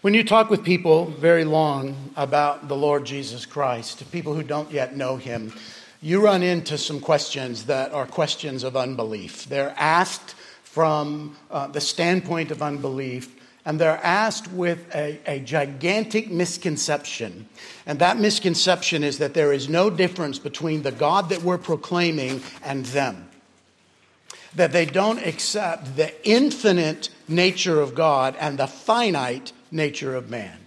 When you talk with people very long about the Lord Jesus Christ, people who don't yet know him, you run into some questions that are questions of unbelief. They're asked from uh, the standpoint of unbelief, and they're asked with a, a gigantic misconception. And that misconception is that there is no difference between the God that we're proclaiming and them. That they don't accept the infinite nature of God and the finite nature of man.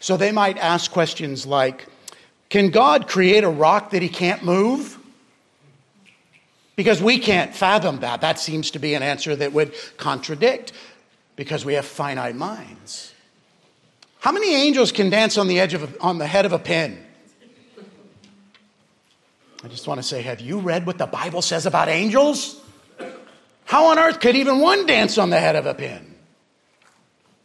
So they might ask questions like Can God create a rock that he can't move? Because we can't fathom that. That seems to be an answer that would contradict because we have finite minds. How many angels can dance on the edge of a, on the head of a pin? I just want to say, have you read what the Bible says about angels? How on earth could even one dance on the head of a pin?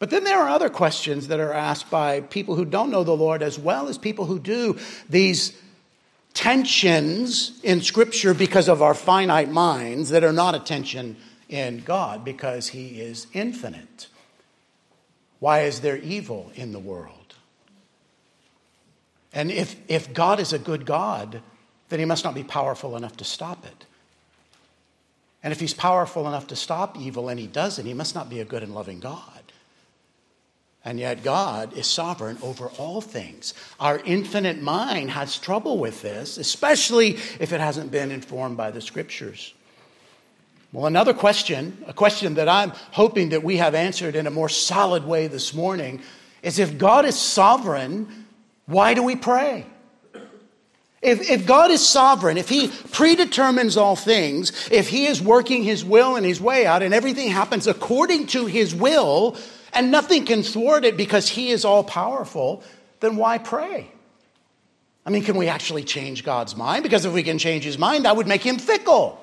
But then there are other questions that are asked by people who don't know the Lord as well as people who do. These tensions in Scripture because of our finite minds that are not a tension in God because He is infinite. Why is there evil in the world? And if, if God is a good God, then He must not be powerful enough to stop it. And if He's powerful enough to stop evil and He doesn't, He must not be a good and loving God. And yet, God is sovereign over all things. Our infinite mind has trouble with this, especially if it hasn't been informed by the scriptures. Well, another question, a question that I'm hoping that we have answered in a more solid way this morning, is if God is sovereign, why do we pray? If, if God is sovereign, if He predetermines all things, if He is working His will and His way out, and everything happens according to His will, and nothing can thwart it because He is all powerful, then why pray? I mean, can we actually change God's mind? Because if we can change His mind, that would make Him fickle.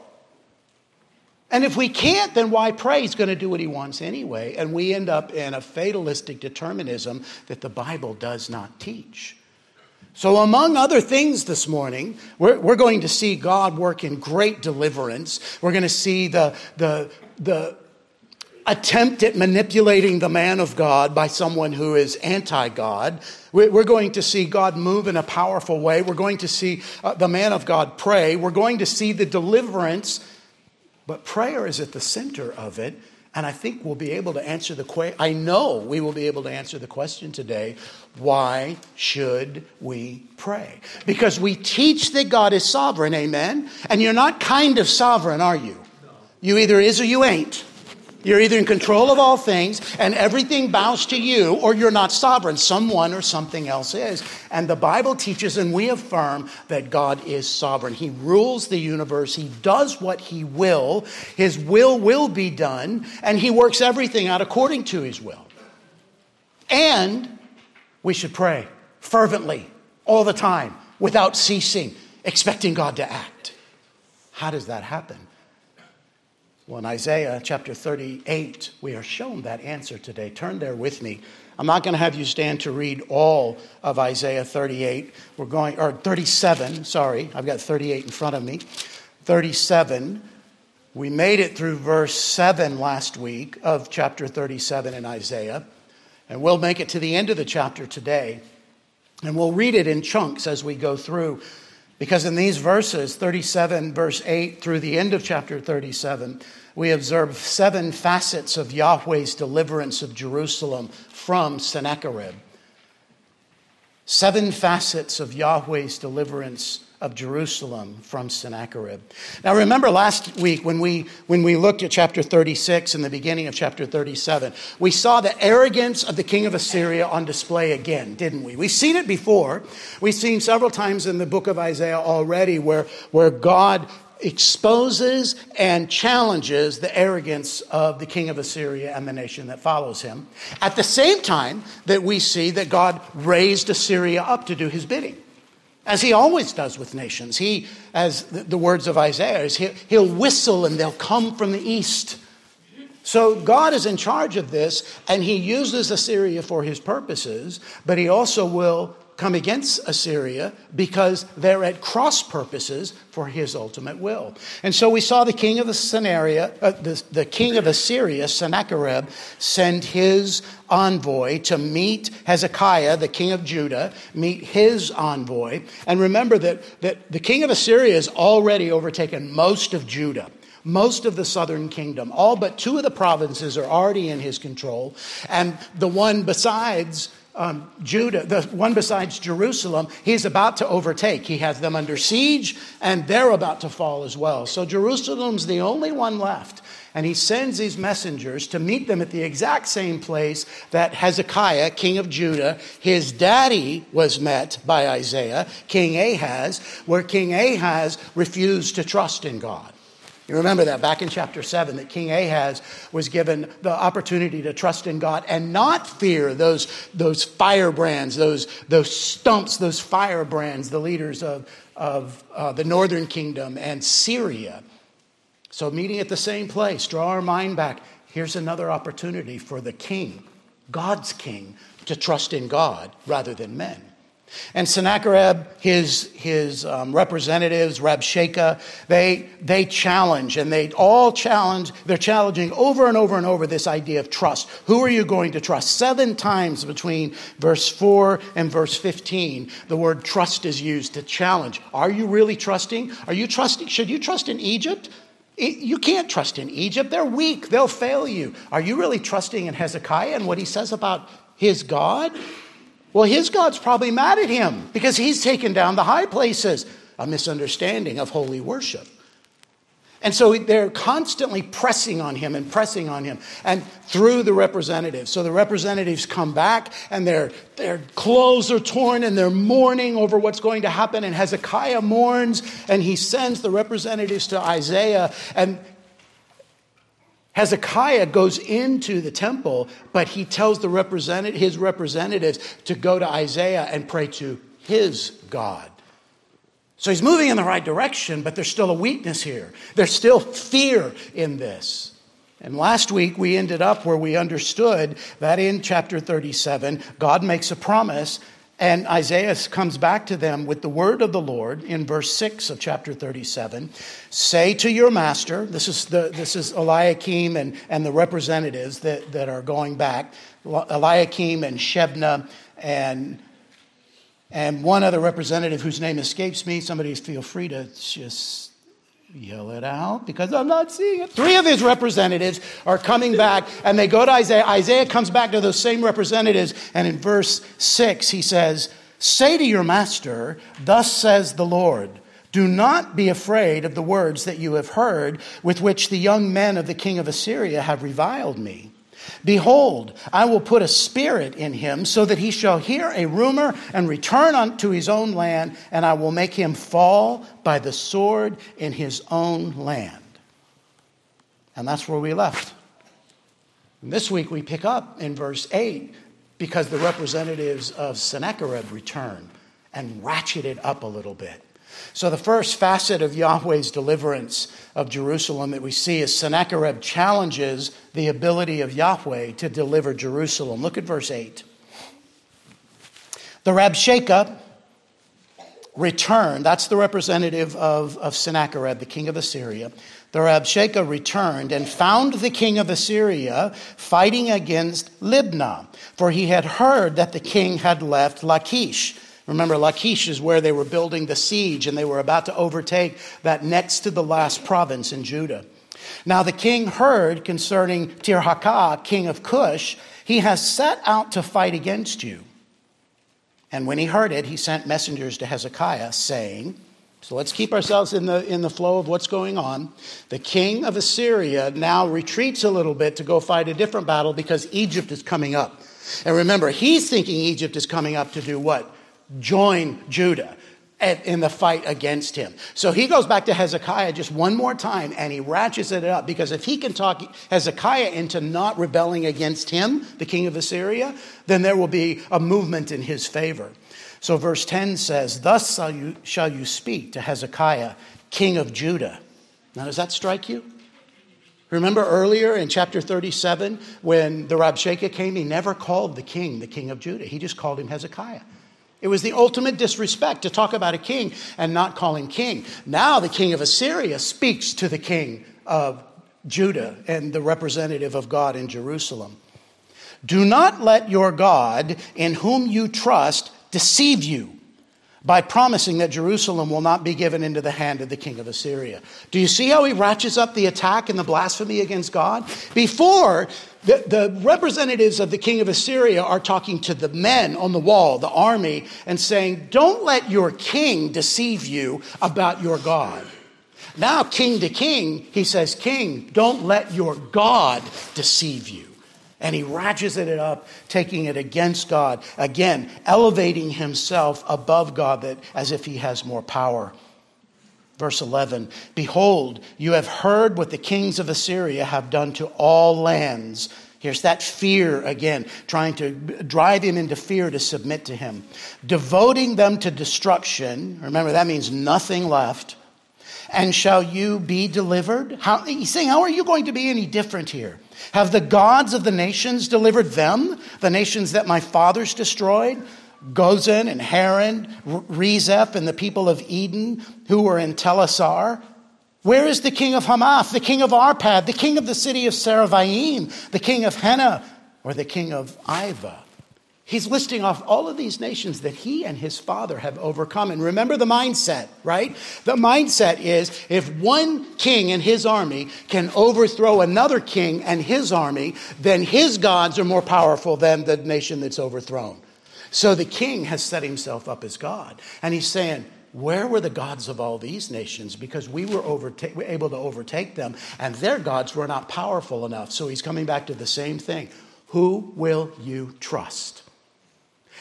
And if we can't, then why pray? He's going to do what He wants anyway. And we end up in a fatalistic determinism that the Bible does not teach. So, among other things this morning, we're, we're going to see God work in great deliverance. We're going to see the, the, the attempt at manipulating the man of God by someone who is anti God. We're going to see God move in a powerful way. We're going to see uh, the man of God pray. We're going to see the deliverance. But prayer is at the center of it. And I think we'll be able to answer the question. I know we will be able to answer the question today why should we pray? Because we teach that God is sovereign, amen? And you're not kind of sovereign, are you? You either is or you ain't. You're either in control of all things and everything bows to you, or you're not sovereign. Someone or something else is. And the Bible teaches, and we affirm, that God is sovereign. He rules the universe, He does what He will, His will will be done, and He works everything out according to His will. And we should pray fervently all the time without ceasing, expecting God to act. How does that happen? Well, in Isaiah chapter 38, we are shown that answer today. Turn there with me. I'm not going to have you stand to read all of Isaiah 38. We're going, or 37, sorry. I've got 38 in front of me. 37. We made it through verse 7 last week of chapter 37 in Isaiah. And we'll make it to the end of the chapter today. And we'll read it in chunks as we go through. Because in these verses, 37, verse 8 through the end of chapter 37, we observe seven facets of Yahweh's deliverance of Jerusalem from Sennacherib. Seven facets of Yahweh's deliverance of Jerusalem from Sennacherib. Now, remember last week when we, when we looked at chapter 36 and the beginning of chapter 37, we saw the arrogance of the king of Assyria on display again, didn't we? We've seen it before. We've seen several times in the book of Isaiah already where, where God exposes and challenges the arrogance of the king of Assyria and the nation that follows him. At the same time that we see that God raised Assyria up to do his bidding. As he always does with nations. He, as the words of Isaiah, is he'll whistle and they'll come from the east. So God is in charge of this, and he uses Assyria for his purposes, but he also will come against Assyria because they're at cross purposes for his ultimate will. And so we saw the king of Assyria, uh, the, the king of Assyria, Sennacherib, send his envoy to meet Hezekiah, the king of Judah, meet his envoy. And remember that, that the king of Assyria has already overtaken most of Judah most of the southern kingdom. All but two of the provinces are already in his control. And the one besides um, Judah, the one besides Jerusalem, he's about to overtake. He has them under siege, and they're about to fall as well. So Jerusalem's the only one left. And he sends these messengers to meet them at the exact same place that Hezekiah, king of Judah, his daddy was met by Isaiah, King Ahaz, where King Ahaz refused to trust in God. You remember that back in chapter 7 that King Ahaz was given the opportunity to trust in God and not fear those, those firebrands, those, those stumps, those firebrands, the leaders of, of uh, the northern kingdom and Syria. So, meeting at the same place, draw our mind back. Here's another opportunity for the king, God's king, to trust in God rather than men. And Sennacherib, his, his um, representatives, Rabshakeh, they, they challenge and they all challenge, they're challenging over and over and over this idea of trust. Who are you going to trust? Seven times between verse 4 and verse 15, the word trust is used to challenge. Are you really trusting? Are you trusting? Should you trust in Egypt? You can't trust in Egypt. They're weak. They'll fail you. Are you really trusting in Hezekiah and what he says about his God? Well, his God's probably mad at him because he's taken down the high places, a misunderstanding of holy worship. And so they're constantly pressing on him and pressing on him, and through the representatives. So the representatives come back, and their, their clothes are torn, and they're mourning over what's going to happen. And Hezekiah mourns, and he sends the representatives to Isaiah. And Hezekiah goes into the temple, but he tells the representative, his representatives to go to Isaiah and pray to his God. So he's moving in the right direction, but there's still a weakness here. There's still fear in this. And last week we ended up where we understood that in chapter 37, God makes a promise and Isaiah comes back to them with the word of the Lord in verse 6 of chapter 37 Say to your master, this is, the, this is Eliakim and, and the representatives that, that are going back, Eliakim and Shebna and, and one other representative whose name escapes me. Somebody feel free to just yell it out because I'm not seeing it. Three of his representatives are coming back and they go to Isaiah. Isaiah comes back to those same representatives, and in verse 6, he says, Say to your master, Thus says the Lord. Do not be afraid of the words that you have heard, with which the young men of the king of Assyria have reviled me. Behold, I will put a spirit in him so that he shall hear a rumor and return unto his own land, and I will make him fall by the sword in his own land. And that's where we left. And this week we pick up in verse 8 because the representatives of Sennacherib return and ratchet it up a little bit. So, the first facet of Yahweh's deliverance of Jerusalem that we see is Sennacherib challenges the ability of Yahweh to deliver Jerusalem. Look at verse 8. The Rabshakeh returned, that's the representative of, of Sennacherib, the king of Assyria. The Rabshakeh returned and found the king of Assyria fighting against Libnah, for he had heard that the king had left Lachish Remember, Lachish is where they were building the siege and they were about to overtake that next to the last province in Judah. Now, the king heard concerning Tirhakah, king of Cush, he has set out to fight against you. And when he heard it, he sent messengers to Hezekiah, saying, so let's keep ourselves in the, in the flow of what's going on. The king of Assyria now retreats a little bit to go fight a different battle because Egypt is coming up. And remember, he's thinking Egypt is coming up to do what? Join Judah in the fight against him. So he goes back to Hezekiah just one more time and he ratchets it up because if he can talk Hezekiah into not rebelling against him, the king of Assyria, then there will be a movement in his favor. So verse 10 says, Thus shall you, shall you speak to Hezekiah, king of Judah. Now, does that strike you? Remember earlier in chapter 37 when the Rabshakeh came, he never called the king the king of Judah. He just called him Hezekiah. It was the ultimate disrespect to talk about a king and not call him king. Now the king of Assyria speaks to the king of Judah and the representative of God in Jerusalem. Do not let your God, in whom you trust, deceive you by promising that Jerusalem will not be given into the hand of the king of Assyria. Do you see how he ratchets up the attack and the blasphemy against God? Before, the, the, representatives of the king of Assyria are talking to the men on the wall, the army, and saying, Don't let your king deceive you about your God. Now, king to king, he says, King, don't let your God deceive you. And he ratchets it up, taking it against God. Again, elevating himself above God that, as if he has more power. Verse 11 Behold, you have heard what the kings of Assyria have done to all lands. Here's that fear again, trying to drive him into fear to submit to him. Devoting them to destruction. Remember, that means nothing left. And shall you be delivered? How, he's saying, How are you going to be any different here? Have the gods of the nations delivered them, the nations that my fathers destroyed? Gozan and Haran, Rezeph, and the people of Eden who were in Telassar? Where is the king of Hamath, the king of Arpad, the king of the city of Sepharvaim, the king of Hena, or the king of Iva? He's listing off all of these nations that he and his father have overcome. And remember the mindset, right? The mindset is if one king and his army can overthrow another king and his army, then his gods are more powerful than the nation that's overthrown. So the king has set himself up as God. And he's saying, where were the gods of all these nations? Because we were overta- able to overtake them, and their gods were not powerful enough. So he's coming back to the same thing. Who will you trust?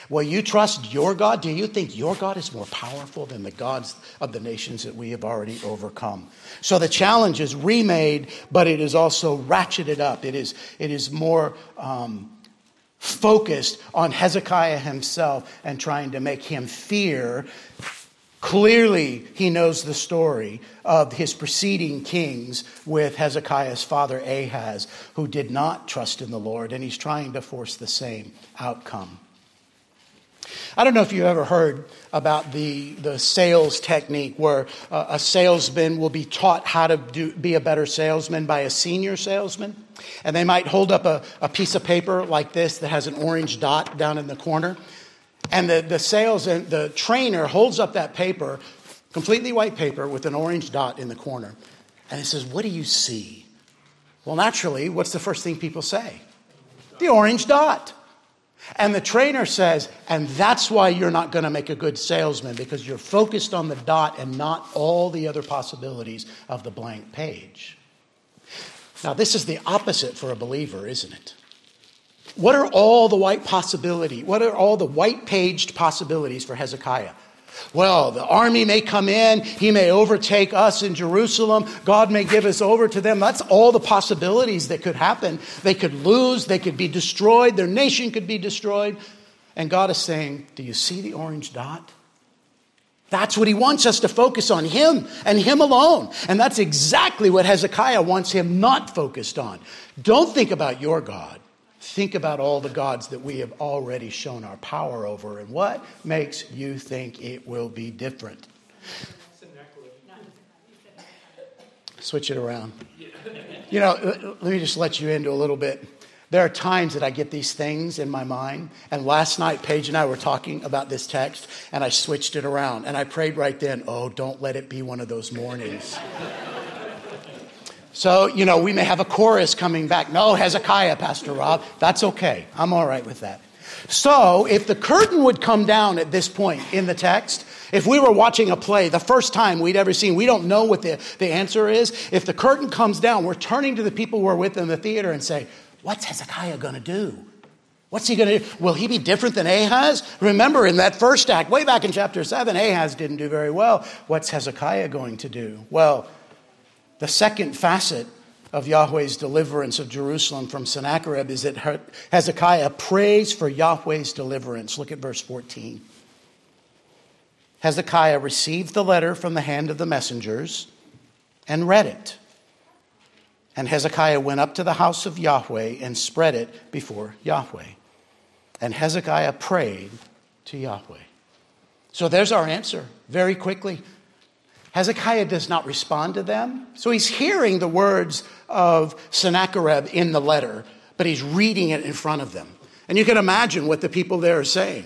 Will you trust your God? Do you think your God is more powerful than the gods of the nations that we have already overcome? So the challenge is remade, but it is also ratcheted up. It is, it is more um, focused on Hezekiah himself and trying to make him fear. Clearly, he knows the story of his preceding kings with Hezekiah's father Ahaz, who did not trust in the Lord, and he's trying to force the same outcome. I don't know if you've ever heard about the, the sales technique where uh, a salesman will be taught how to do, be a better salesman by a senior salesman. And they might hold up a, a piece of paper like this that has an orange dot down in the corner. And the, the sales and the trainer holds up that paper, completely white paper with an orange dot in the corner. And he says, What do you see? Well, naturally, what's the first thing people say? The orange dot. And the trainer says, and that's why you're not going to make a good salesman because you're focused on the dot and not all the other possibilities of the blank page. Now, this is the opposite for a believer, isn't it? What are all the white possibility? What are all the white paged possibilities for Hezekiah? Well, the army may come in, he may overtake us in Jerusalem, God may give us over to them. That's all the possibilities that could happen. They could lose, they could be destroyed, their nation could be destroyed. And God is saying, Do you see the orange dot? That's what he wants us to focus on, him and him alone. And that's exactly what Hezekiah wants him not focused on. Don't think about your God. Think about all the gods that we have already shown our power over, and what makes you think it will be different? Switch it around. You know, let me just let you into a little bit. There are times that I get these things in my mind. And last night, Paige and I were talking about this text, and I switched it around. And I prayed right then, oh, don't let it be one of those mornings. So, you know, we may have a chorus coming back. No, Hezekiah, Pastor Rob. That's okay. I'm all right with that. So, if the curtain would come down at this point in the text, if we were watching a play, the first time we'd ever seen, we don't know what the, the answer is. If the curtain comes down, we're turning to the people we're with in the theater and say, What's Hezekiah going to do? What's he going to do? Will he be different than Ahaz? Remember in that first act, way back in chapter 7, Ahaz didn't do very well. What's Hezekiah going to do? Well, the second facet of Yahweh's deliverance of Jerusalem from Sennacherib is that Hezekiah prays for Yahweh's deliverance. Look at verse 14. Hezekiah received the letter from the hand of the messengers and read it. And Hezekiah went up to the house of Yahweh and spread it before Yahweh. And Hezekiah prayed to Yahweh. So there's our answer very quickly. Hezekiah does not respond to them. So he's hearing the words of Sennacherib in the letter, but he's reading it in front of them. And you can imagine what the people there are saying.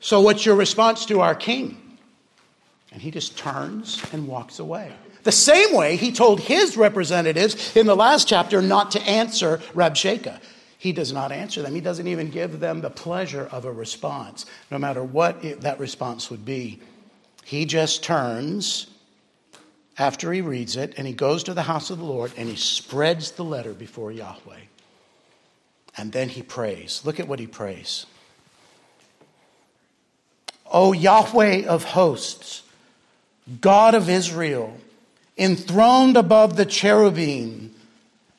So, what's your response to our king? And he just turns and walks away. The same way he told his representatives in the last chapter not to answer Rabshakeh. He does not answer them. He doesn't even give them the pleasure of a response, no matter what it, that response would be. He just turns after he reads it and he goes to the house of the Lord and he spreads the letter before Yahweh. And then he prays. Look at what he prays. O Yahweh of hosts, God of Israel, enthroned above the cherubim,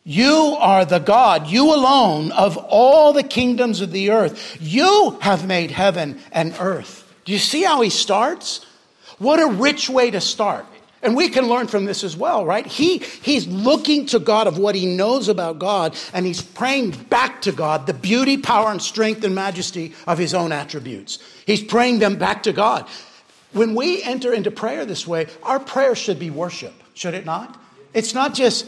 you are the God, you alone, of all the kingdoms of the earth. You have made heaven and earth. Do you see how he starts? What a rich way to start. And we can learn from this as well, right? He, he's looking to God of what he knows about God, and he's praying back to God the beauty, power, and strength and majesty of his own attributes. He's praying them back to God. When we enter into prayer this way, our prayer should be worship, should it not? It's not just,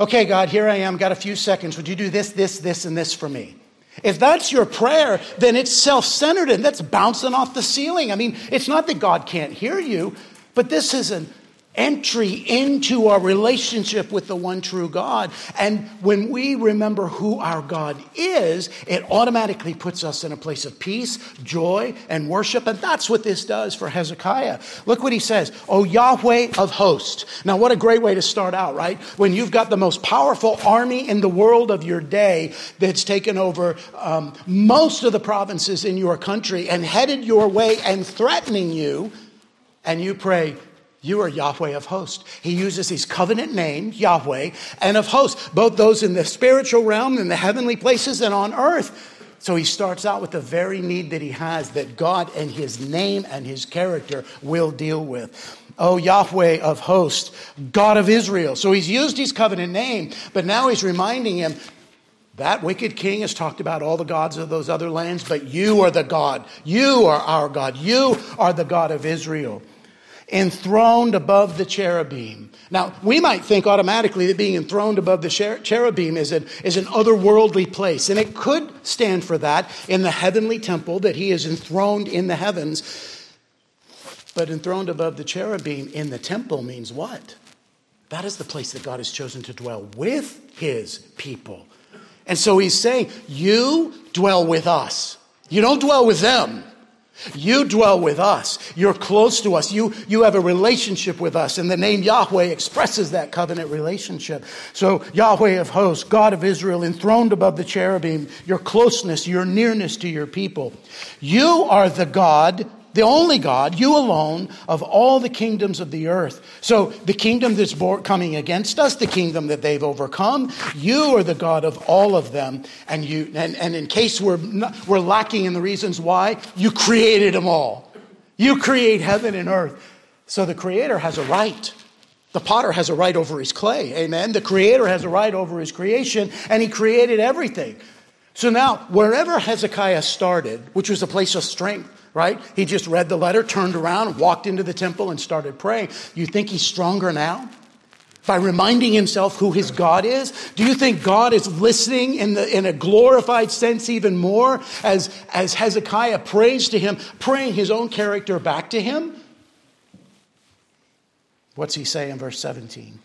okay, God, here I am, got a few seconds. Would you do this, this, this, and this for me? If that's your prayer, then it's self centered and that's bouncing off the ceiling. I mean, it's not that God can't hear you, but this is an entry into our relationship with the one true God. And when we remember who our God is, it automatically puts us in a place of peace, joy, and worship. And that's what this does for Hezekiah. Look what he says, O Yahweh of hosts. Now, what a great way to start out, right? When you've got the most powerful army in the world of your day that's taken over um, most of the provinces in your country and headed your way and threatening you and you pray, you are Yahweh of hosts. He uses his covenant name, Yahweh, and of hosts, both those in the spiritual realm, in the heavenly places, and on earth. So he starts out with the very need that he has that God and his name and his character will deal with. Oh, Yahweh of hosts, God of Israel. So he's used his covenant name, but now he's reminding him that wicked king has talked about all the gods of those other lands, but you are the God. You are our God. You are the God of Israel enthroned above the cherubim. Now, we might think automatically that being enthroned above the cherubim is an, is an otherworldly place, and it could stand for that in the heavenly temple, that he is enthroned in the heavens. But enthroned above the cherubim in the temple means what? That is the place that God has chosen to dwell with his people. And so he's saying, You dwell with us. You don't dwell with them. You dwell with us. You're close to us. You, you have a relationship with us. And the name Yahweh expresses that covenant relationship. So, Yahweh of hosts, God of Israel, enthroned above the cherubim, your closeness, your nearness to your people. You are the God the only God, you alone, of all the kingdoms of the earth. So the kingdom that's coming against us, the kingdom that they've overcome, you are the God of all of them. And you, and, and in case we're not, we're lacking in the reasons why, you created them all. You create heaven and earth. So the Creator has a right. The potter has a right over his clay. Amen. The Creator has a right over his creation, and he created everything. So now, wherever Hezekiah started, which was a place of strength, right? He just read the letter, turned around, walked into the temple, and started praying. You think he's stronger now? By reminding himself who his God is? Do you think God is listening in, the, in a glorified sense even more as, as Hezekiah prays to him, praying his own character back to him? What's he say in verse 17?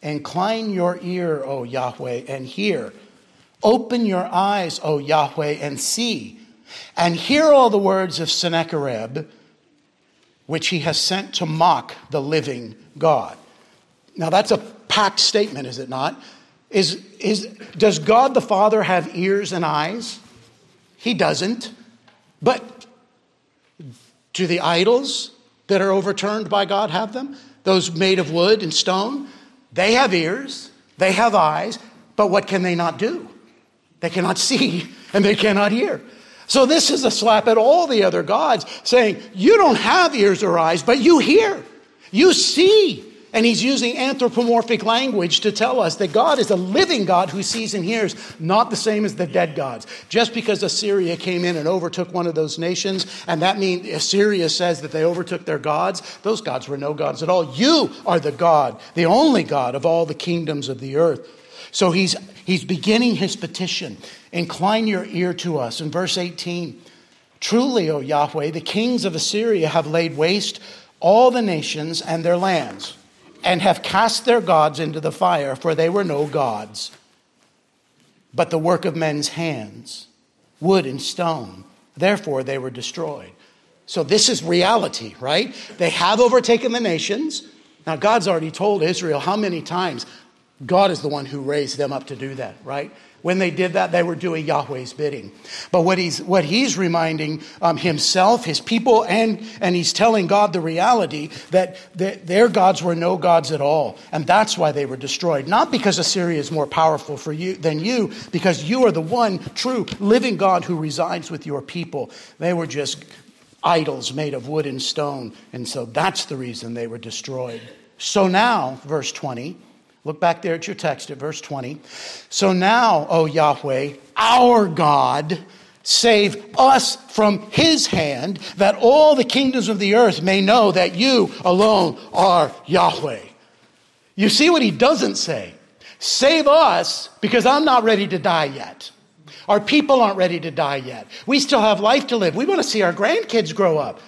Incline your ear, O Yahweh, and hear. Open your eyes, O Yahweh, and see and hear all the words of Sennacherib, which he has sent to mock the living God. Now, that's a packed statement, is it not? Is, is, does God the Father have ears and eyes? He doesn't. But do the idols that are overturned by God have them? Those made of wood and stone? They have ears, they have eyes, but what can they not do? They cannot see and they cannot hear. So this is a slap at all the other gods saying, you don't have ears or eyes, but you hear, you see, And he's using anthropomorphic language to tell us that God is a living God who sees and hears, not the same as the dead gods. Just because Assyria came in and overtook one of those nations, and that means Assyria says that they overtook their gods, those gods were no gods at all. You are the God, the only God of all the kingdoms of the earth. So he's, he's beginning his petition. Incline your ear to us. In verse 18, truly, O Yahweh, the kings of Assyria have laid waste all the nations and their lands and have cast their gods into the fire, for they were no gods, but the work of men's hands, wood and stone. Therefore, they were destroyed. So, this is reality, right? They have overtaken the nations. Now, God's already told Israel how many times God is the one who raised them up to do that, right? When they did that, they were doing Yahweh's bidding. But what he's, what he's reminding um, himself, his people, and, and he's telling God the reality that the, their gods were no gods at all. And that's why they were destroyed. Not because Assyria is more powerful for you than you, because you are the one true living God who resides with your people. They were just idols made of wood and stone. And so that's the reason they were destroyed. So now, verse 20, Look back there at your text at verse 20. So now, O Yahweh, our God, save us from his hand, that all the kingdoms of the earth may know that you alone are Yahweh. You see what he doesn't say? Save us because I'm not ready to die yet. Our people aren't ready to die yet. We still have life to live. We want to see our grandkids grow up.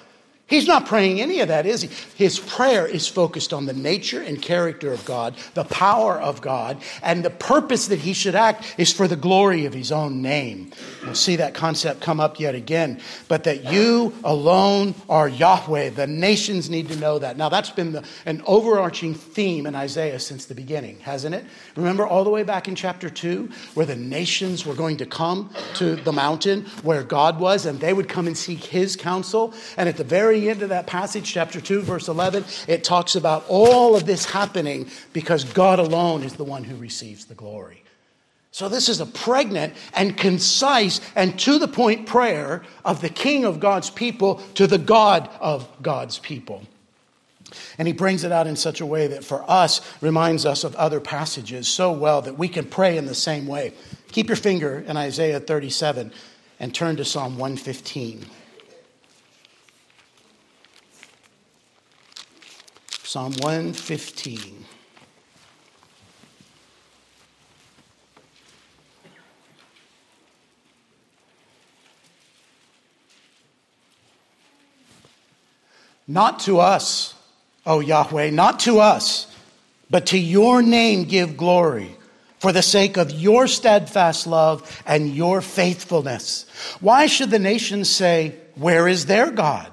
He's not praying any of that, is he? His prayer is focused on the nature and character of God, the power of God, and the purpose that he should act is for the glory of his own name. We'll see that concept come up yet again. But that you alone are Yahweh. The nations need to know that. Now, that's been the, an overarching theme in Isaiah since the beginning, hasn't it? Remember all the way back in chapter 2, where the nations were going to come to the mountain where God was, and they would come and seek his counsel. And at the very of that passage, chapter 2, verse 11, it talks about all of this happening because God alone is the one who receives the glory. So, this is a pregnant and concise and to the point prayer of the King of God's people to the God of God's people. And he brings it out in such a way that for us reminds us of other passages so well that we can pray in the same way. Keep your finger in Isaiah 37 and turn to Psalm 115. Psalm 115. Not to us, O Yahweh, not to us, but to your name give glory for the sake of your steadfast love and your faithfulness. Why should the nations say, Where is their God?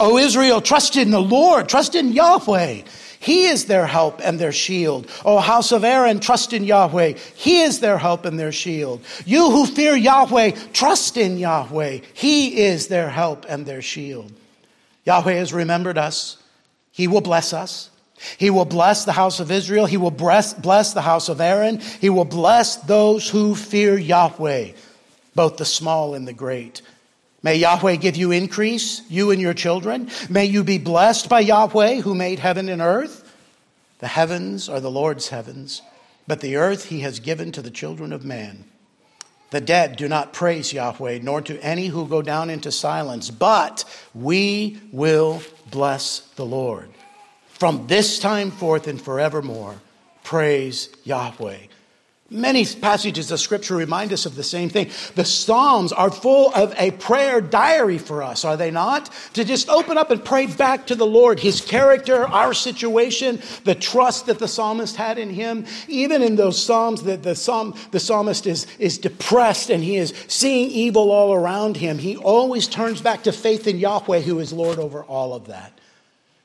O Israel, trust in the Lord, trust in Yahweh. He is their help and their shield. O house of Aaron, trust in Yahweh. He is their help and their shield. You who fear Yahweh, trust in Yahweh. He is their help and their shield. Yahweh has remembered us. He will bless us. He will bless the house of Israel. He will bless, bless the house of Aaron. He will bless those who fear Yahweh, both the small and the great. May Yahweh give you increase, you and your children. May you be blessed by Yahweh who made heaven and earth. The heavens are the Lord's heavens, but the earth he has given to the children of man. The dead do not praise Yahweh, nor to any who go down into silence, but we will bless the Lord. From this time forth and forevermore, praise Yahweh. Many passages of scripture remind us of the same thing. The Psalms are full of a prayer diary for us, are they not? To just open up and pray back to the Lord, His character, our situation, the trust that the psalmist had in Him. Even in those Psalms that the, psalm, the psalmist is, is depressed and he is seeing evil all around him, he always turns back to faith in Yahweh, who is Lord over all of that.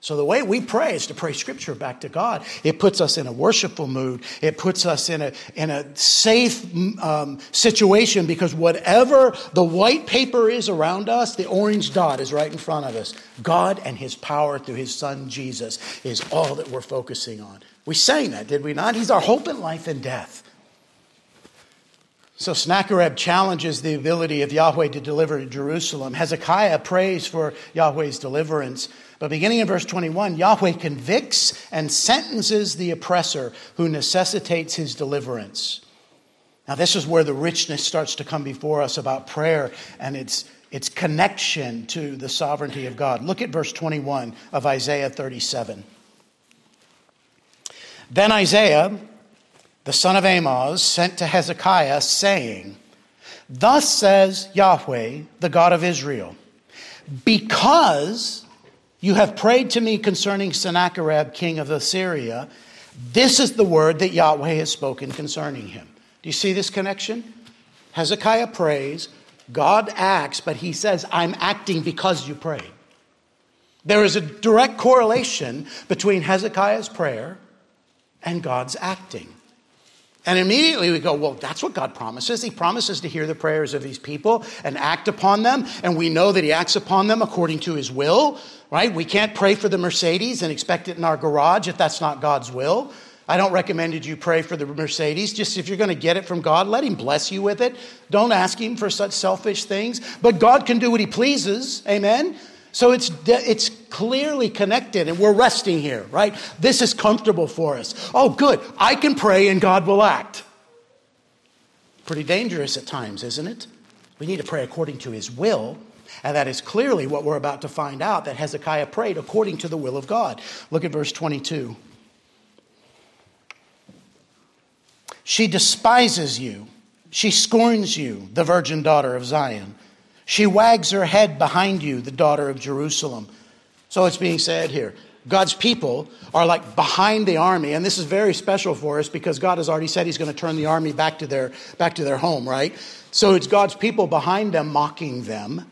So the way we pray is to pray scripture back to God. It puts us in a worshipful mood. It puts us in a, in a safe um, situation because whatever the white paper is around us, the orange dot is right in front of us. God and his power through his son Jesus is all that we're focusing on. We sang that, did we not? He's our hope in life and death. So Sennacherib challenges the ability of Yahweh to deliver Jerusalem. Hezekiah prays for Yahweh's deliverance. But beginning in verse 21, Yahweh convicts and sentences the oppressor who necessitates his deliverance. Now, this is where the richness starts to come before us about prayer and its, its connection to the sovereignty of God. Look at verse 21 of Isaiah 37. Then Isaiah, the son of Amoz, sent to Hezekiah, saying, Thus says Yahweh, the God of Israel, because you have prayed to me concerning Sennacherib, king of Assyria. This is the word that Yahweh has spoken concerning him. Do you see this connection? Hezekiah prays, God acts, but he says, I'm acting because you prayed. There is a direct correlation between Hezekiah's prayer and God's acting. And immediately we go, well, that's what God promises. He promises to hear the prayers of these people and act upon them. And we know that He acts upon them according to His will right? We can't pray for the Mercedes and expect it in our garage if that's not God's will. I don't recommend that you pray for the Mercedes. Just if you're going to get it from God, let Him bless you with it. Don't ask Him for such selfish things. But God can do what He pleases. Amen. So it's, it's clearly connected, and we're resting here, right? This is comfortable for us. Oh, good. I can pray and God will act. Pretty dangerous at times, isn't it? We need to pray according to His will and that is clearly what we're about to find out that Hezekiah prayed according to the will of God. Look at verse 22. She despises you. She scorns you, the virgin daughter of Zion. She wags her head behind you, the daughter of Jerusalem. So it's being said here God's people are like behind the army, and this is very special for us because God has already said He's going to turn the army back to their back to their home, right? So it's God's people behind them mocking them.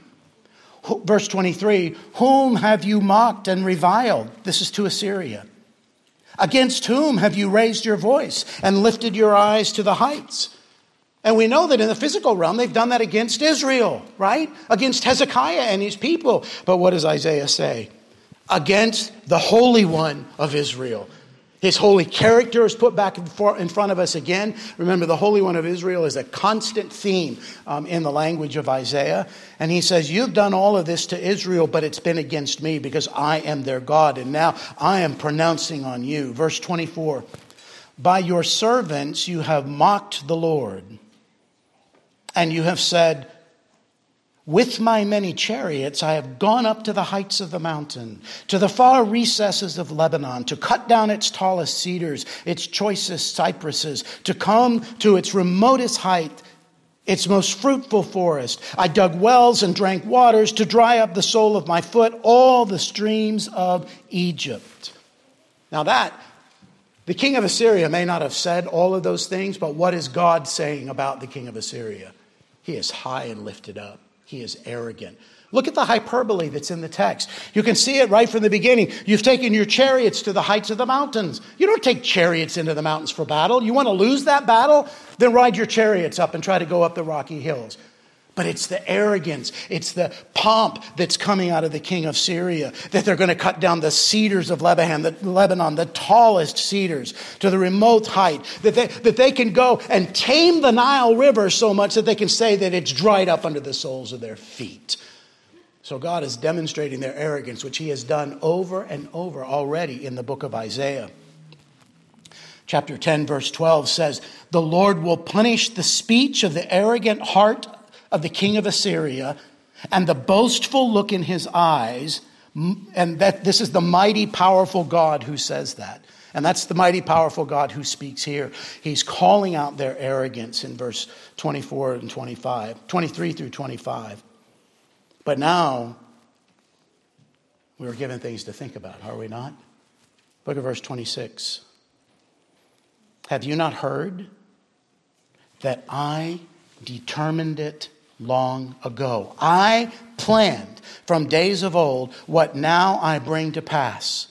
Verse 23 Whom have you mocked and reviled? This is to Assyria. Against whom have you raised your voice and lifted your eyes to the heights? And we know that in the physical realm, they've done that against Israel, right? Against Hezekiah and his people. But what does Isaiah say? Against the Holy One of Israel. His holy character is put back in front of us again. Remember, the Holy One of Israel is a constant theme um, in the language of Isaiah. And he says, You've done all of this to Israel, but it's been against me because I am their God. And now I am pronouncing on you. Verse 24 By your servants you have mocked the Lord, and you have said, with my many chariots, I have gone up to the heights of the mountain, to the far recesses of Lebanon, to cut down its tallest cedars, its choicest cypresses, to come to its remotest height, its most fruitful forest. I dug wells and drank waters to dry up the sole of my foot, all the streams of Egypt. Now, that, the king of Assyria may not have said all of those things, but what is God saying about the king of Assyria? He is high and lifted up. He is arrogant. Look at the hyperbole that's in the text. You can see it right from the beginning. You've taken your chariots to the heights of the mountains. You don't take chariots into the mountains for battle. You want to lose that battle? Then ride your chariots up and try to go up the rocky hills. But it's the arrogance, it's the pomp that's coming out of the king of Syria that they're going to cut down the cedars of Lebanon, the, Lebanon, the tallest cedars to the remote height, that they, that they can go and tame the Nile River so much that they can say that it's dried up under the soles of their feet. So God is demonstrating their arrogance, which he has done over and over already in the book of Isaiah. Chapter 10, verse 12 says, The Lord will punish the speech of the arrogant heart of the king of Assyria and the boastful look in his eyes. And that this is the mighty, powerful God who says that. And that's the mighty, powerful God who speaks here. He's calling out their arrogance in verse 24 and 25, 23 through 25. But now, we're given things to think about, are we not? Look at verse 26. Have you not heard that I determined it long ago. I planned from days of old what now I bring to pass.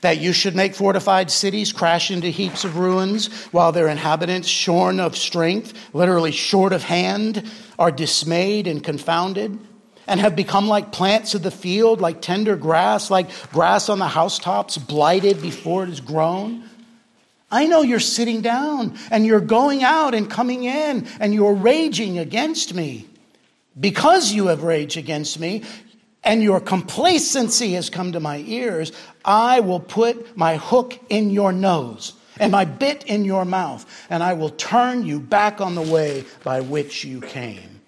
That you should make fortified cities crash into heaps of ruins, while their inhabitants, shorn of strength, literally short of hand, are dismayed and confounded, and have become like plants of the field, like tender grass, like grass on the housetops, blighted before it is grown. I know you're sitting down and you're going out and coming in and you're raging against me. Because you have raged against me and your complacency has come to my ears, I will put my hook in your nose and my bit in your mouth, and I will turn you back on the way by which you came.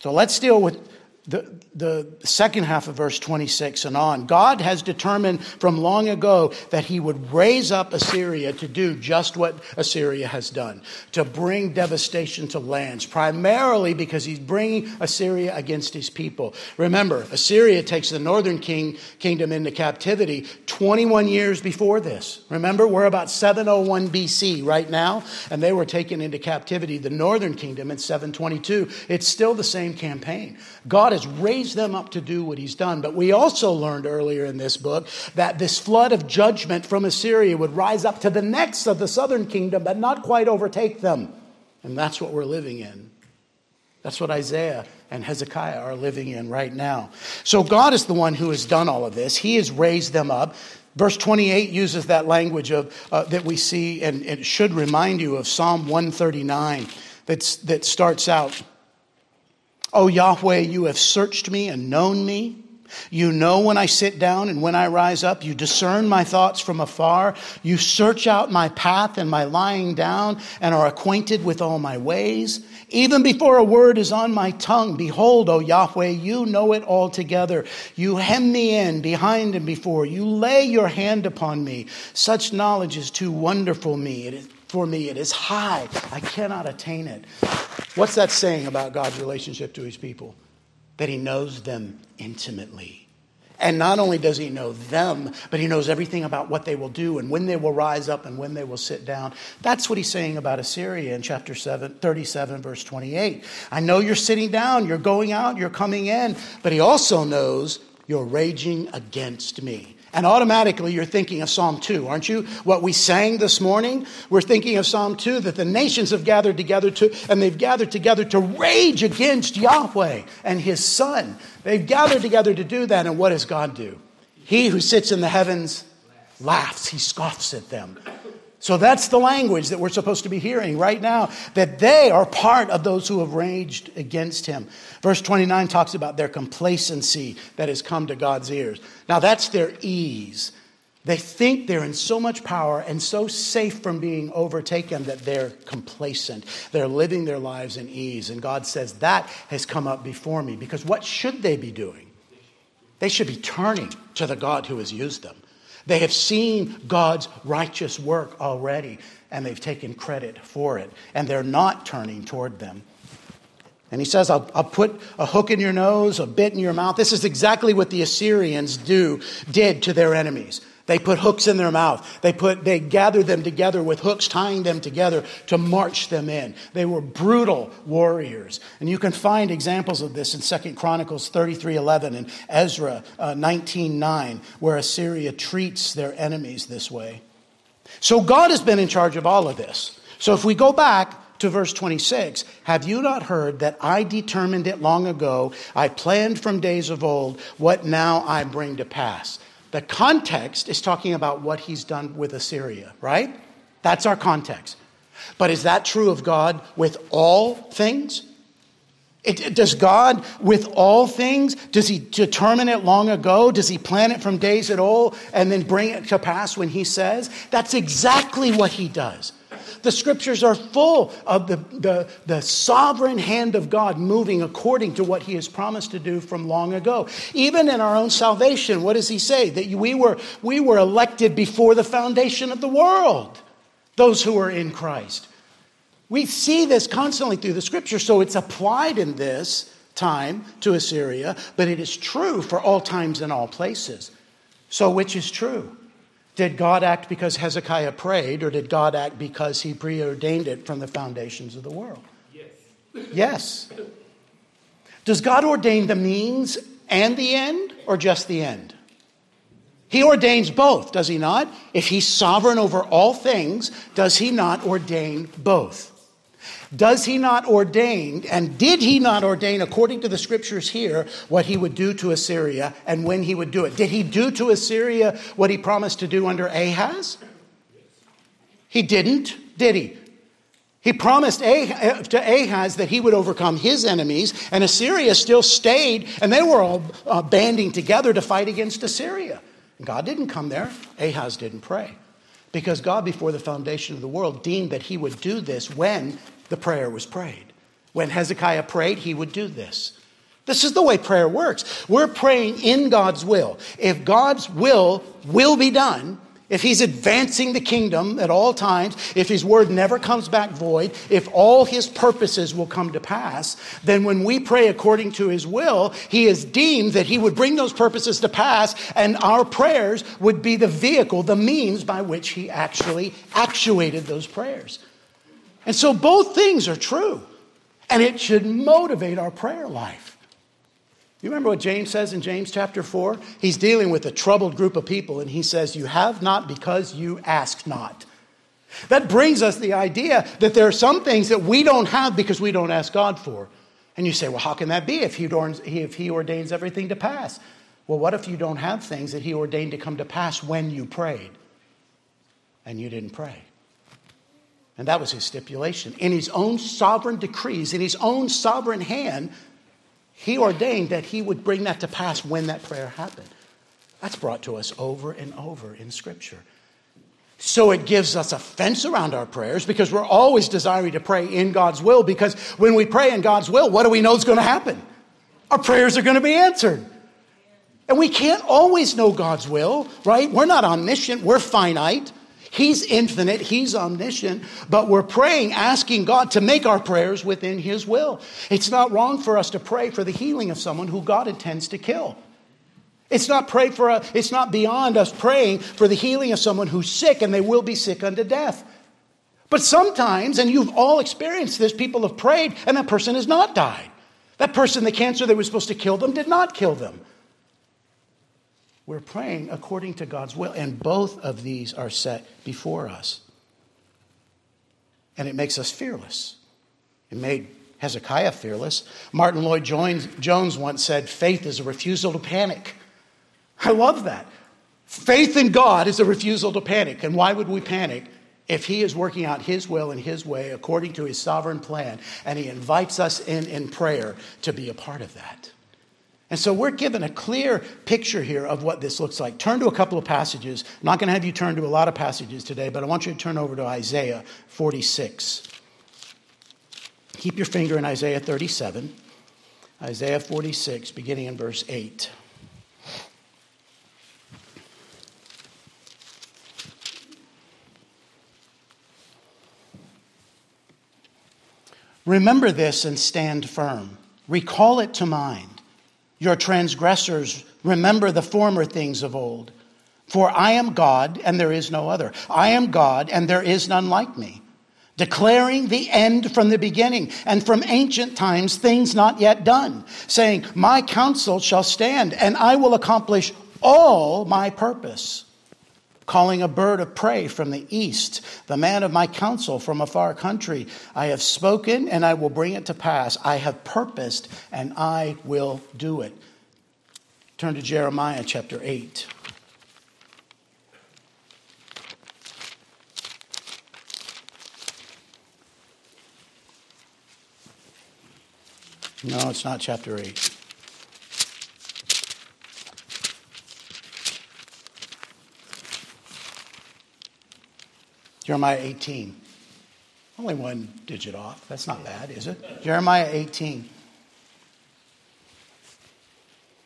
So let's deal with the, the second half of verse 26 and on, God has determined from long ago that he would raise up Assyria to do just what Assyria has done, to bring devastation to lands, primarily because he's bringing Assyria against his people. Remember, Assyria takes the northern king, kingdom into captivity 21 years before this. Remember, we're about 701 BC right now, and they were taken into captivity, the northern kingdom, in 722. It's still the same campaign. God has raised them up to do what he's done. But we also learned earlier in this book that this flood of judgment from Assyria would rise up to the necks of the southern kingdom, but not quite overtake them. And that's what we're living in. That's what Isaiah and Hezekiah are living in right now. So God is the one who has done all of this. He has raised them up. Verse 28 uses that language of, uh, that we see, and it should remind you of Psalm 139 that's, that starts out O Yahweh, you have searched me and known me. You know when I sit down and when I rise up. You discern my thoughts from afar. You search out my path and my lying down and are acquainted with all my ways. Even before a word is on my tongue, behold, O Yahweh, you know it altogether. You hem me in behind and before. You lay your hand upon me. Such knowledge is too wonderful me. For me. It is high. I cannot attain it. What's that saying about God's relationship to his people? That he knows them intimately. And not only does he know them, but he knows everything about what they will do and when they will rise up and when they will sit down. That's what he's saying about Assyria in chapter 7, 37, verse 28. I know you're sitting down, you're going out, you're coming in, but he also knows you're raging against me. And automatically you're thinking of Psalm 2, aren't you? What we sang this morning, we're thinking of Psalm 2 that the nations have gathered together to, and they've gathered together to rage against Yahweh and his son. They've gathered together to do that, and what does God do? He who sits in the heavens laughs, he scoffs at them. So that's the language that we're supposed to be hearing right now, that they are part of those who have raged against him. Verse 29 talks about their complacency that has come to God's ears. Now that's their ease. They think they're in so much power and so safe from being overtaken that they're complacent. They're living their lives in ease. And God says, That has come up before me. Because what should they be doing? They should be turning to the God who has used them. They have seen God's righteous work already, and they've taken credit for it, and they're not turning toward them. And he says, I'll, I'll, put a hook in your nose, a bit in your mouth. This is exactly what the Assyrians do, did to their enemies. They put hooks in their mouth. They put, they gathered them together with hooks, tying them together to march them in. They were brutal warriors. And you can find examples of this in Second Chronicles 33.11 and Ezra uh, 19.9, where Assyria treats their enemies this way. So God has been in charge of all of this. So if we go back to verse 26, have you not heard that I determined it long ago? I planned from days of old what now I bring to pass. The context is talking about what he's done with Assyria, right? That's our context. But is that true of God with all things? It, does God, with all things, does He determine it long ago? Does He plan it from days at all and then bring it to pass when He says? That's exactly what He does. The scriptures are full of the, the, the, sovereign hand of God moving according to what He has promised to do from long ago. Even in our own salvation, what does He say? That we were, we were elected before the foundation of the world, those who are in Christ. We see this constantly through the scripture, so it's applied in this time to Assyria, but it is true for all times and all places. So, which is true? Did God act because Hezekiah prayed, or did God act because he preordained it from the foundations of the world? Yes. Yes. Does God ordain the means and the end, or just the end? He ordains both, does he not? If he's sovereign over all things, does he not ordain both? Does he not ordain, and did he not ordain, according to the scriptures here, what he would do to Assyria and when he would do it? Did he do to Assyria what he promised to do under Ahaz? He didn't, did he? He promised to Ahaz that he would overcome his enemies, and Assyria still stayed, and they were all uh, banding together to fight against Assyria. God didn't come there. Ahaz didn't pray. Because God, before the foundation of the world, deemed that he would do this when the prayer was prayed. When Hezekiah prayed, he would do this. This is the way prayer works. We're praying in God's will. If God's will will be done, if he's advancing the kingdom at all times, if his word never comes back void, if all his purposes will come to pass, then when we pray according to his will, he is deemed that he would bring those purposes to pass, and our prayers would be the vehicle, the means by which he actually actuated those prayers. And so both things are true, and it should motivate our prayer life. You remember what James says in James chapter 4? He's dealing with a troubled group of people, and he says, You have not because you ask not. That brings us the idea that there are some things that we don't have because we don't ask God for. And you say, Well, how can that be if he, ordains, if he ordains everything to pass? Well, what if you don't have things that he ordained to come to pass when you prayed and you didn't pray? And that was his stipulation. In his own sovereign decrees, in his own sovereign hand, he ordained that He would bring that to pass when that prayer happened. That's brought to us over and over in Scripture. So it gives us a fence around our prayers because we're always desiring to pray in God's will because when we pray in God's will, what do we know is going to happen? Our prayers are going to be answered. And we can't always know God's will, right? We're not omniscient, we're finite. He's infinite, He's omniscient, but we're praying, asking God to make our prayers within His will. It's not wrong for us to pray for the healing of someone who God intends to kill. It's not pray for a, it's not beyond us praying for the healing of someone who's sick and they will be sick unto death. But sometimes, and you've all experienced this, people have prayed and that person has not died. That person, the cancer that was supposed to kill them, did not kill them. We're praying according to God's will, and both of these are set before us. And it makes us fearless. It made Hezekiah fearless. Martyn Lloyd-Jones once said, Faith is a refusal to panic. I love that. Faith in God is a refusal to panic. And why would we panic? If He is working out His will and His way according to His sovereign plan, and He invites us in in prayer to be a part of that. And so we're given a clear picture here of what this looks like. Turn to a couple of passages. I'm not going to have you turn to a lot of passages today, but I want you to turn over to Isaiah 46. Keep your finger in Isaiah 37. Isaiah 46, beginning in verse 8. Remember this and stand firm. Recall it to mind. Your transgressors remember the former things of old. For I am God and there is no other. I am God and there is none like me, declaring the end from the beginning and from ancient times things not yet done, saying, My counsel shall stand and I will accomplish all my purpose calling a bird of prey from the east, the man of my counsel from a far country. I have spoken and I will bring it to pass. I have purposed and I will do it. Turn to Jeremiah chapter 8. No, it's not chapter 8. Jeremiah 18. Only one digit off. That's not bad, is it? Jeremiah 18.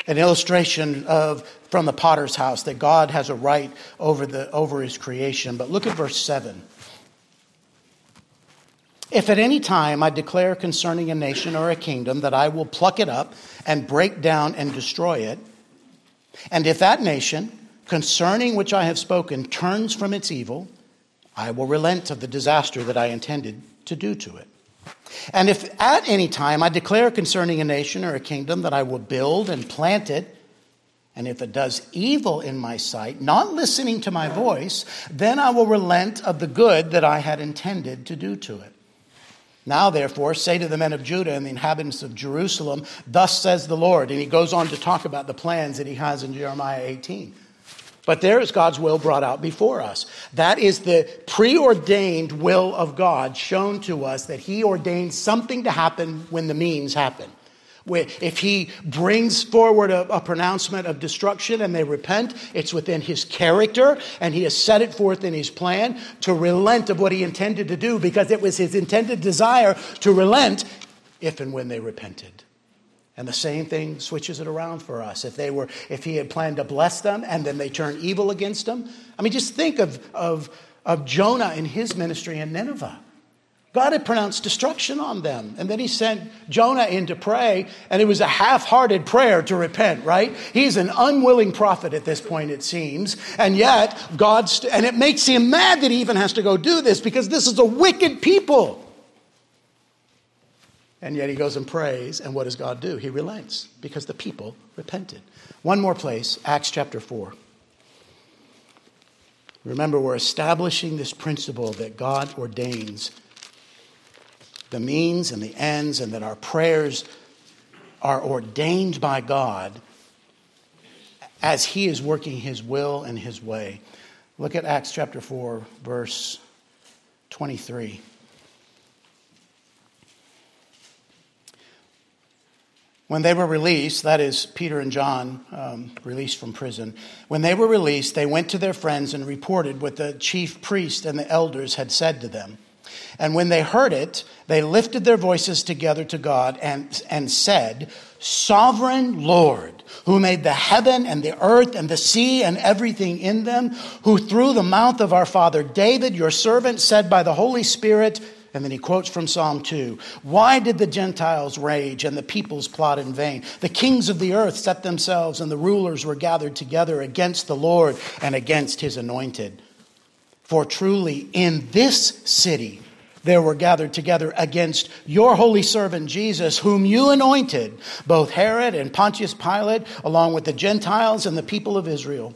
An illustration of from the potter's house that God has a right over the over his creation. But look at verse 7. If at any time I declare concerning a nation or a kingdom that I will pluck it up and break down and destroy it, and if that nation, concerning which I have spoken, turns from its evil, I will relent of the disaster that I intended to do to it. And if at any time I declare concerning a nation or a kingdom that I will build and plant it, and if it does evil in my sight, not listening to my voice, then I will relent of the good that I had intended to do to it. Now, therefore, say to the men of Judah and the inhabitants of Jerusalem, Thus says the Lord. And he goes on to talk about the plans that he has in Jeremiah 18. But there is God's will brought out before us. That is the preordained will of God shown to us that He ordains something to happen when the means happen. If He brings forward a, a pronouncement of destruction and they repent, it's within His character, and He has set it forth in His plan to relent of what He intended to do because it was His intended desire to relent if and when they repented. And the same thing switches it around for us. If they were, if he had planned to bless them and then they turn evil against them. I mean, just think of, of, of Jonah and his ministry in Nineveh. God had pronounced destruction on them. And then he sent Jonah in to pray, and it was a half hearted prayer to repent, right? He's an unwilling prophet at this point, it seems. And yet, God's, and it makes him mad that he even has to go do this because this is a wicked people. And yet he goes and prays, and what does God do? He relents because the people repented. One more place, Acts chapter 4. Remember, we're establishing this principle that God ordains the means and the ends, and that our prayers are ordained by God as He is working His will and His way. Look at Acts chapter 4, verse 23. When they were released, that is, Peter and John um, released from prison, when they were released, they went to their friends and reported what the chief priest and the elders had said to them. And when they heard it, they lifted their voices together to God and, and said, Sovereign Lord, who made the heaven and the earth and the sea and everything in them, who through the mouth of our father David, your servant, said by the Holy Spirit, and then he quotes from Psalm 2 Why did the Gentiles rage and the peoples plot in vain? The kings of the earth set themselves, and the rulers were gathered together against the Lord and against his anointed. For truly in this city there were gathered together against your holy servant Jesus, whom you anointed, both Herod and Pontius Pilate, along with the Gentiles and the people of Israel,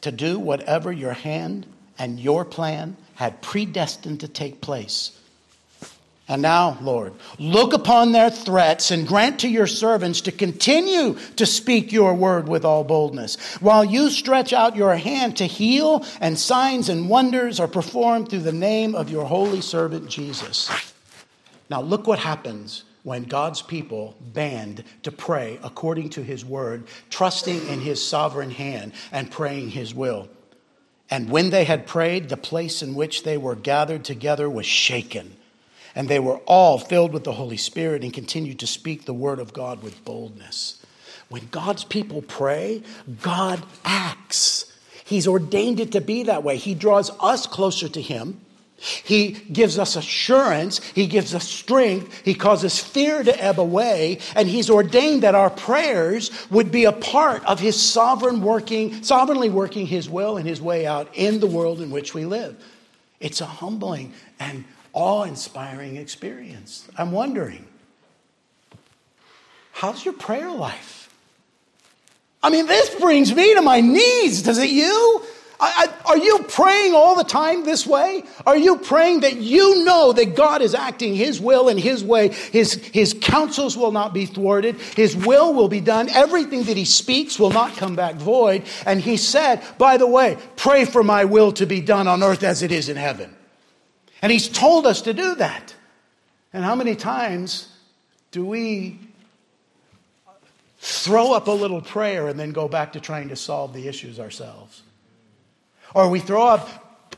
to do whatever your hand and your plan had predestined to take place. And now, Lord, look upon their threats and grant to your servants to continue to speak your word with all boldness, while you stretch out your hand to heal, and signs and wonders are performed through the name of your holy servant Jesus. Now, look what happens when God's people band to pray according to his word, trusting in his sovereign hand and praying his will. And when they had prayed, the place in which they were gathered together was shaken. And they were all filled with the Holy Spirit and continued to speak the word of God with boldness. When God's people pray, God acts. He's ordained it to be that way. He draws us closer to Him. He gives us assurance. He gives us strength. He causes fear to ebb away. And He's ordained that our prayers would be a part of His sovereign working, sovereignly working His will and His way out in the world in which we live. It's a humbling and awe inspiring experience. I'm wondering, how's your prayer life? I mean, this brings me to my knees. Does it you? I, I, are you praying all the time this way? Are you praying that you know that God is acting His will and His way? His, his counsels will not be thwarted. His will will be done. Everything that He speaks will not come back void. And He said, by the way, pray for my will to be done on earth as it is in heaven. And He's told us to do that. And how many times do we throw up a little prayer and then go back to trying to solve the issues ourselves? Or we throw up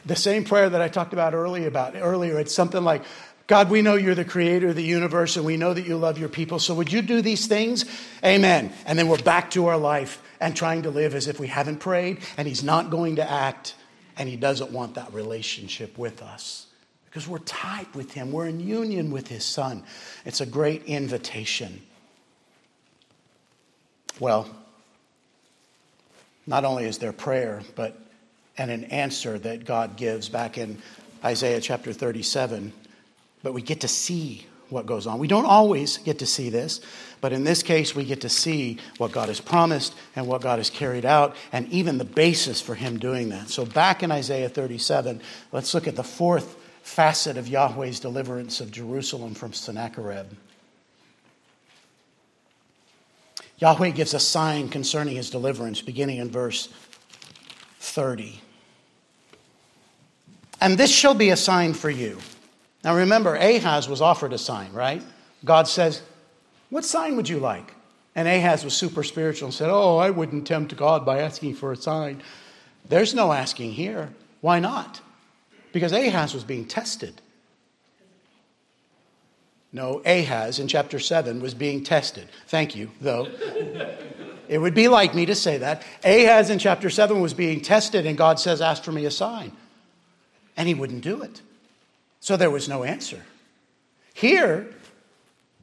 the same prayer that I talked about earlier about earlier. It's something like, God, we know you're the creator of the universe and we know that you love your people. So would you do these things? Amen. And then we're back to our life and trying to live as if we haven't prayed and he's not going to act and he doesn't want that relationship with us because we're tied with him. We're in union with his son. It's a great invitation. Well, not only is there prayer, but and an answer that God gives back in Isaiah chapter 37. but we get to see what goes on. We don't always get to see this, but in this case, we get to see what God has promised and what God has carried out, and even the basis for Him doing that. So, back in Isaiah 37, let's look at the fourth facet of Yahweh's deliverance of Jerusalem from Sennacherib. Yahweh gives a sign concerning his deliverance, beginning in verse 30. And this shall be a sign for you. Now remember, Ahaz was offered a sign, right? God says, What sign would you like? And Ahaz was super spiritual and said, Oh, I wouldn't tempt God by asking for a sign. There's no asking here. Why not? Because Ahaz was being tested. No, Ahaz in chapter 7 was being tested. Thank you, though. it would be like me to say that. Ahaz in chapter 7 was being tested, and God says, Ask for me a sign. And he wouldn't do it. So there was no answer. Here,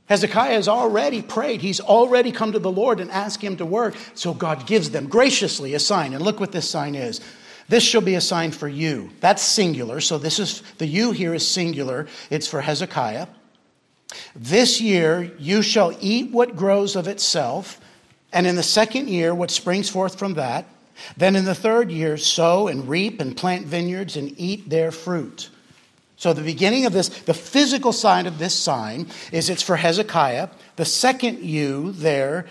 Hezekiah has already prayed. He's already come to the Lord and asked him to work. So God gives them graciously a sign. And look what this sign is. This shall be a sign for you. That's singular. So this is the you here is singular. It's for Hezekiah. This year you shall eat what grows of itself, and in the second year what springs forth from that. Then in the third year sow and reap and plant vineyards and eat their fruit. So the beginning of this, the physical side of this sign is it's for Hezekiah. The second you there,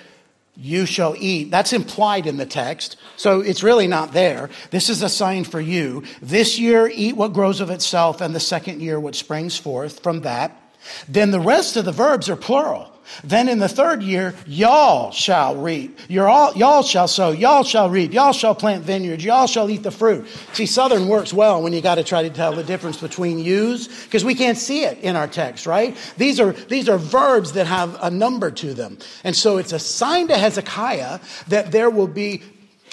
you shall eat. That's implied in the text. So it's really not there. This is a sign for you. This year eat what grows of itself, and the second year what springs forth from that. Then the rest of the verbs are plural. Then in the third year, y'all shall reap. You're all, y'all shall sow. Y'all shall reap. Y'all shall plant vineyards. Y'all shall eat the fruit. See, Southern works well when you got to try to tell the difference between yous because we can't see it in our text, right? These are, these are verbs that have a number to them. And so it's a sign to Hezekiah that there will be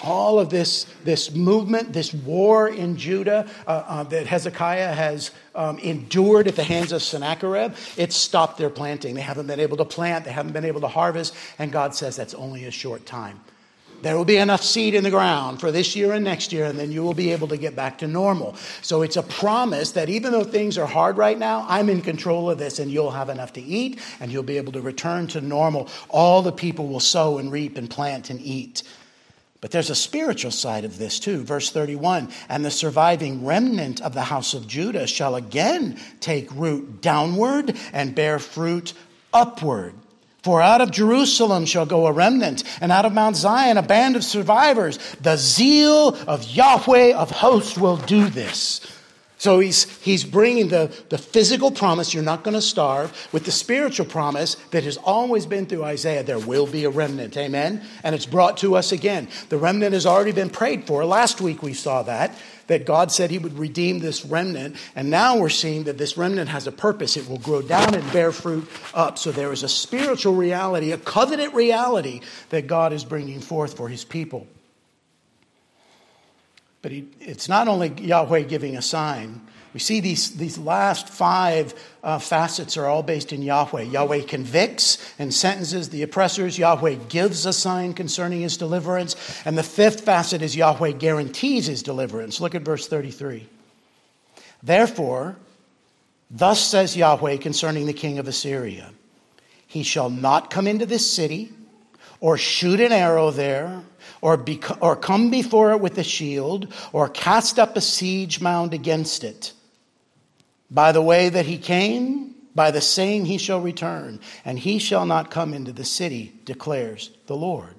all of this, this movement, this war in Judah uh, uh, that Hezekiah has um, endured at the hands of Sennacherib, it stopped their planting. They haven't been able to plant, they haven't been able to harvest, and God says that's only a short time. There will be enough seed in the ground for this year and next year, and then you will be able to get back to normal. So it's a promise that even though things are hard right now, I'm in control of this, and you'll have enough to eat, and you'll be able to return to normal. All the people will sow and reap and plant and eat. But there's a spiritual side of this too. Verse 31 And the surviving remnant of the house of Judah shall again take root downward and bear fruit upward. For out of Jerusalem shall go a remnant, and out of Mount Zion a band of survivors. The zeal of Yahweh of hosts will do this. So he's, he's bringing the, the physical promise, you're not going to starve, with the spiritual promise that has always been through Isaiah, there will be a remnant. Amen? And it's brought to us again. The remnant has already been prayed for. Last week we saw that, that God said he would redeem this remnant. And now we're seeing that this remnant has a purpose. It will grow down and bear fruit up. So there is a spiritual reality, a covenant reality that God is bringing forth for his people. But he, it's not only Yahweh giving a sign. We see these, these last five uh, facets are all based in Yahweh. Yahweh convicts and sentences the oppressors. Yahweh gives a sign concerning his deliverance. And the fifth facet is Yahweh guarantees his deliverance. Look at verse 33. Therefore, thus says Yahweh concerning the king of Assyria He shall not come into this city or shoot an arrow there or, bec- or come before it with a shield, or cast up a siege mound against it. By the way that he came, by the same he shall return, and he shall not come into the city, declares the Lord.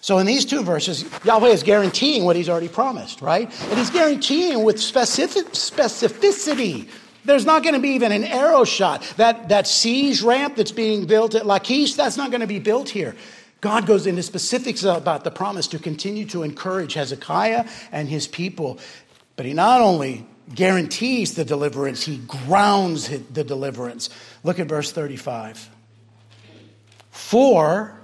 So in these two verses, Yahweh is guaranteeing what he's already promised, right? And he's guaranteeing with specific, specificity. There's not going to be even an arrow shot. That, that siege ramp that's being built at Lachish, that's not going to be built here. God goes into specifics about the promise to continue to encourage Hezekiah and his people. But he not only guarantees the deliverance, he grounds the deliverance. Look at verse 35. For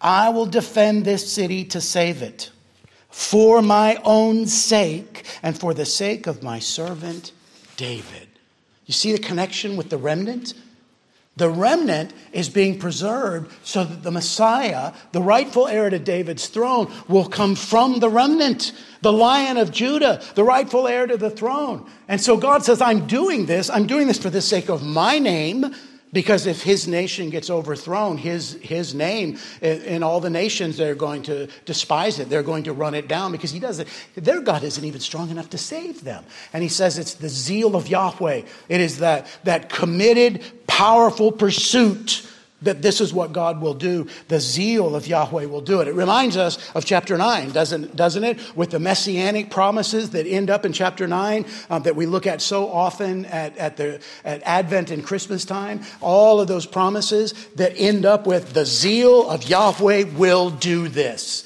I will defend this city to save it, for my own sake and for the sake of my servant David. You see the connection with the remnant? The remnant is being preserved so that the Messiah, the rightful heir to David's throne, will come from the remnant, the lion of Judah, the rightful heir to the throne. And so God says, I'm doing this. I'm doing this for the sake of my name because if his nation gets overthrown, his, his name in all the nations, they're going to despise it. They're going to run it down because he doesn't, their God isn't even strong enough to save them. And he says it's the zeal of Yahweh. It is that, that committed, powerful pursuit that this is what God will do. The zeal of Yahweh will do it. It reminds us of chapter 9, doesn't, doesn't it? With the messianic promises that end up in chapter 9 um, that we look at so often at, at, the, at Advent and Christmas time. All of those promises that end up with the zeal of Yahweh will do this.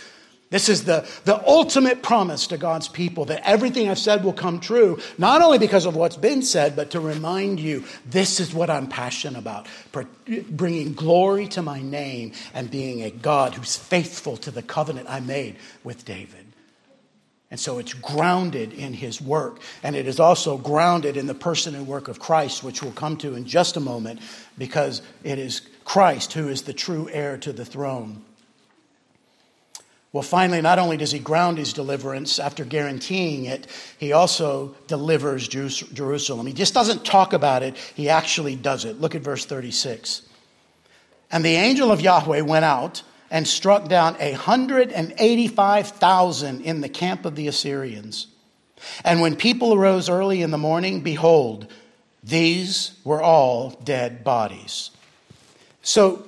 This is the, the ultimate promise to God's people that everything I've said will come true, not only because of what's been said, but to remind you this is what I'm passionate about bringing glory to my name and being a God who's faithful to the covenant I made with David. And so it's grounded in his work. And it is also grounded in the person and work of Christ, which we'll come to in just a moment, because it is Christ who is the true heir to the throne. Well, finally, not only does he ground his deliverance after guaranteeing it, he also delivers Jerusalem. He just doesn't talk about it, he actually does it. Look at verse 36. And the angel of Yahweh went out and struck down 185,000 in the camp of the Assyrians. And when people arose early in the morning, behold, these were all dead bodies. So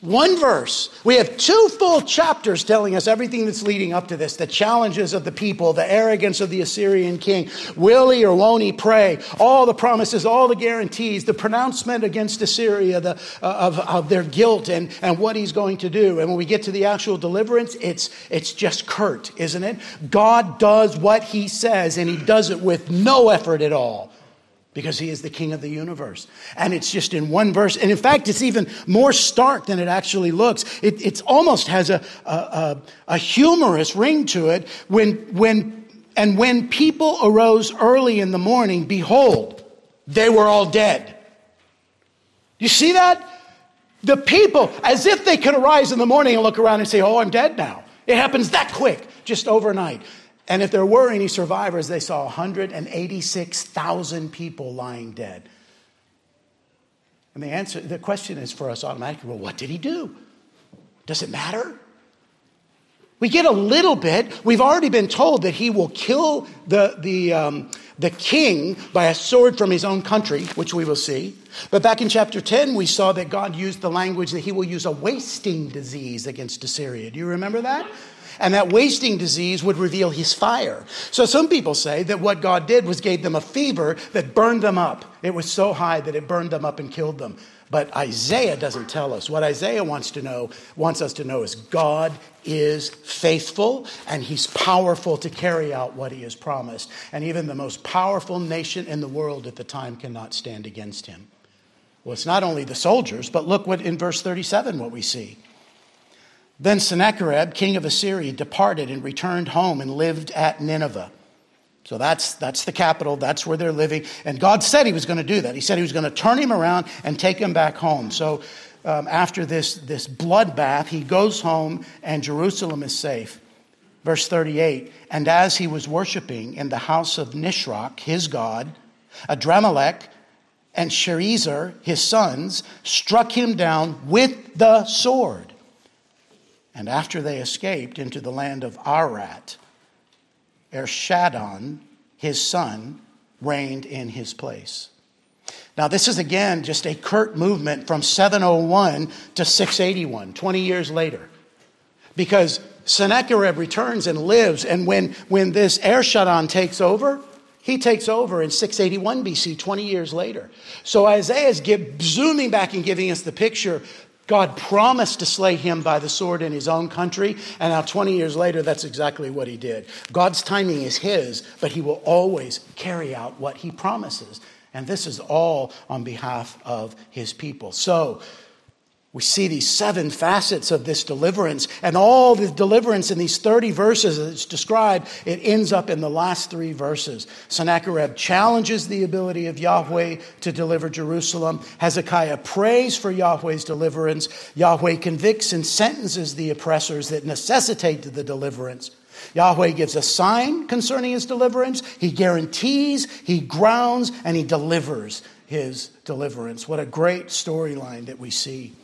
one verse. We have two full chapters telling us everything that's leading up to this the challenges of the people, the arrogance of the Assyrian king. Will he or won't he pray? All the promises, all the guarantees, the pronouncement against Assyria the, uh, of, of their guilt and, and what he's going to do. And when we get to the actual deliverance, it's, it's just curt, isn't it? God does what he says, and he does it with no effort at all because he is the king of the universe. And it's just in one verse. And in fact, it's even more stark than it actually looks. It it's almost has a, a, a, a humorous ring to it. When, when, and when people arose early in the morning, behold, they were all dead. You see that? The people, as if they could arise in the morning and look around and say, Oh, I'm dead now. It happens that quick, just overnight. And if there were any survivors, they saw 186,000 people lying dead. And the answer, the question is for us automatically well, what did he do? Does it matter? We get a little bit. We've already been told that he will kill the, the, um, the king by a sword from his own country, which we will see. But back in chapter 10, we saw that God used the language that he will use a wasting disease against Assyria. Do you remember that? And that wasting disease would reveal his fire. So some people say that what God did was gave them a fever that burned them up. It was so high that it burned them up and killed them. But Isaiah doesn't tell us. What Isaiah wants to know, wants us to know is God is faithful and he's powerful to carry out what he has promised. And even the most powerful nation in the world at the time cannot stand against him. Well, it's not only the soldiers, but look what in verse 37 what we see. Then Sennacherib, king of Assyria, departed and returned home and lived at Nineveh. So that's, that's the capital, that's where they're living. And God said he was going to do that. He said he was going to turn him around and take him back home. So um, after this, this bloodbath, he goes home and Jerusalem is safe. Verse 38 And as he was worshiping in the house of Nisroch, his god, Adrammelech and Sharezer, his sons, struck him down with the sword. And after they escaped into the land of Ararat, Esarhaddon, his son, reigned in his place. Now, this is again just a curt movement from 701 to 681, 20 years later. Because Sennacherib returns and lives, and when, when this Esarhaddon takes over, he takes over in 681 BC, 20 years later. So Isaiah is zooming back and giving us the picture God promised to slay him by the sword in his own country, and now 20 years later, that's exactly what he did. God's timing is his, but he will always carry out what he promises. And this is all on behalf of his people. So, we see these seven facets of this deliverance, and all the deliverance in these 30 verses it's described, it ends up in the last three verses. Sennacherib challenges the ability of Yahweh to deliver Jerusalem. Hezekiah prays for Yahweh's deliverance. Yahweh convicts and sentences the oppressors that necessitate the deliverance. Yahweh gives a sign concerning his deliverance. He guarantees, he grounds, and he delivers his deliverance. What a great storyline that we see.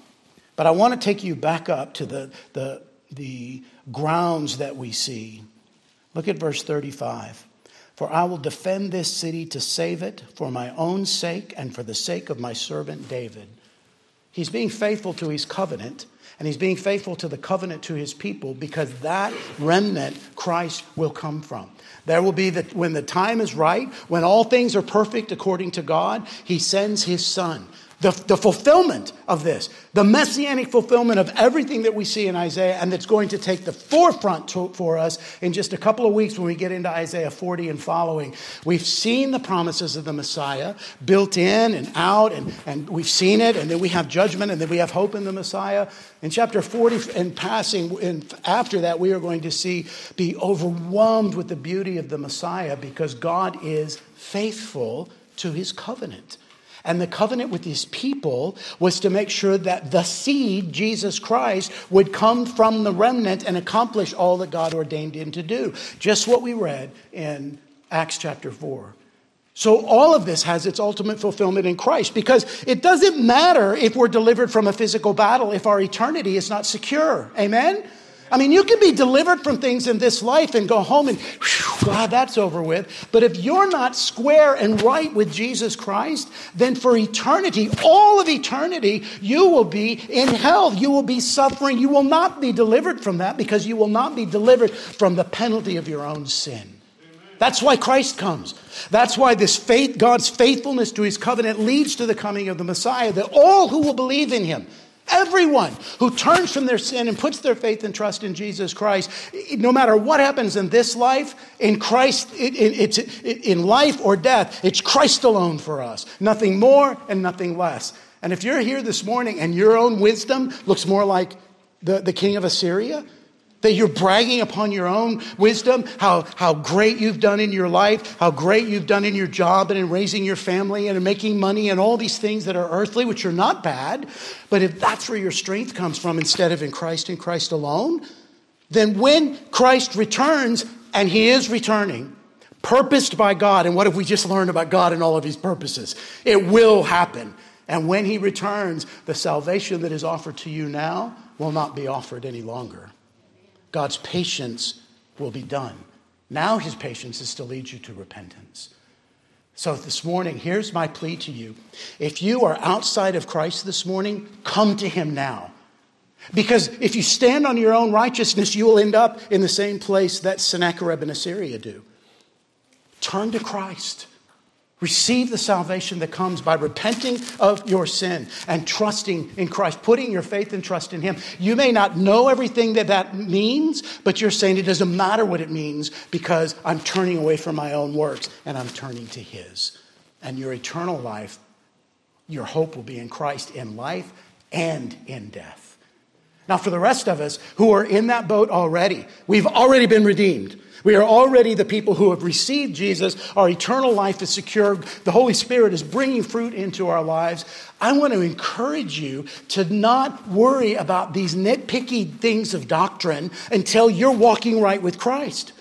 But I want to take you back up to the, the, the grounds that we see. Look at verse 35. For I will defend this city to save it for my own sake and for the sake of my servant David. He's being faithful to his covenant, and he's being faithful to the covenant to his people because that remnant Christ will come from. There will be that when the time is right, when all things are perfect according to God, he sends his son the, the fulfillment of this, the messianic fulfillment of everything that we see in Isaiah, and that's going to take the forefront to, for us in just a couple of weeks when we get into Isaiah 40 and following. We've seen the promises of the Messiah built in and out, and, and we've seen it, and then we have judgment, and then we have hope in the Messiah. In chapter 40 and passing, and after that, we are going to see be overwhelmed with the beauty of the Messiah because God is faithful to his covenant. And the covenant with his people was to make sure that the seed, Jesus Christ, would come from the remnant and accomplish all that God ordained him to do. Just what we read in Acts chapter 4. So, all of this has its ultimate fulfillment in Christ because it doesn't matter if we're delivered from a physical battle if our eternity is not secure. Amen? I mean, you can be delivered from things in this life and go home and, God, that's over with. But if you're not square and right with Jesus Christ, then for eternity, all of eternity, you will be in hell. You will be suffering. You will not be delivered from that because you will not be delivered from the penalty of your own sin. That's why Christ comes. That's why this faith, God's faithfulness to his covenant leads to the coming of the Messiah, that all who will believe in him, Everyone who turns from their sin and puts their faith and trust in Jesus Christ, no matter what happens in this life, in Christ, it's in life or death, it's Christ alone for us. Nothing more and nothing less. And if you're here this morning and your own wisdom looks more like the, the king of Assyria, that you're bragging upon your own wisdom, how, how great you've done in your life, how great you've done in your job and in raising your family and in making money and all these things that are earthly, which are not bad. But if that's where your strength comes from instead of in Christ and Christ alone, then when Christ returns, and he is returning, purposed by God, and what have we just learned about God and all of his purposes? It will happen. And when he returns, the salvation that is offered to you now will not be offered any longer. God's patience will be done. Now, his patience is to lead you to repentance. So, this morning, here's my plea to you. If you are outside of Christ this morning, come to him now. Because if you stand on your own righteousness, you will end up in the same place that Sennacherib and Assyria do. Turn to Christ. Receive the salvation that comes by repenting of your sin and trusting in Christ, putting your faith and trust in Him. You may not know everything that that means, but you're saying it doesn't matter what it means because I'm turning away from my own works and I'm turning to His. And your eternal life, your hope will be in Christ in life and in death. Now, for the rest of us who are in that boat already, we've already been redeemed. We are already the people who have received Jesus. Our eternal life is secure. The Holy Spirit is bringing fruit into our lives. I want to encourage you to not worry about these nitpicky things of doctrine until you're walking right with Christ.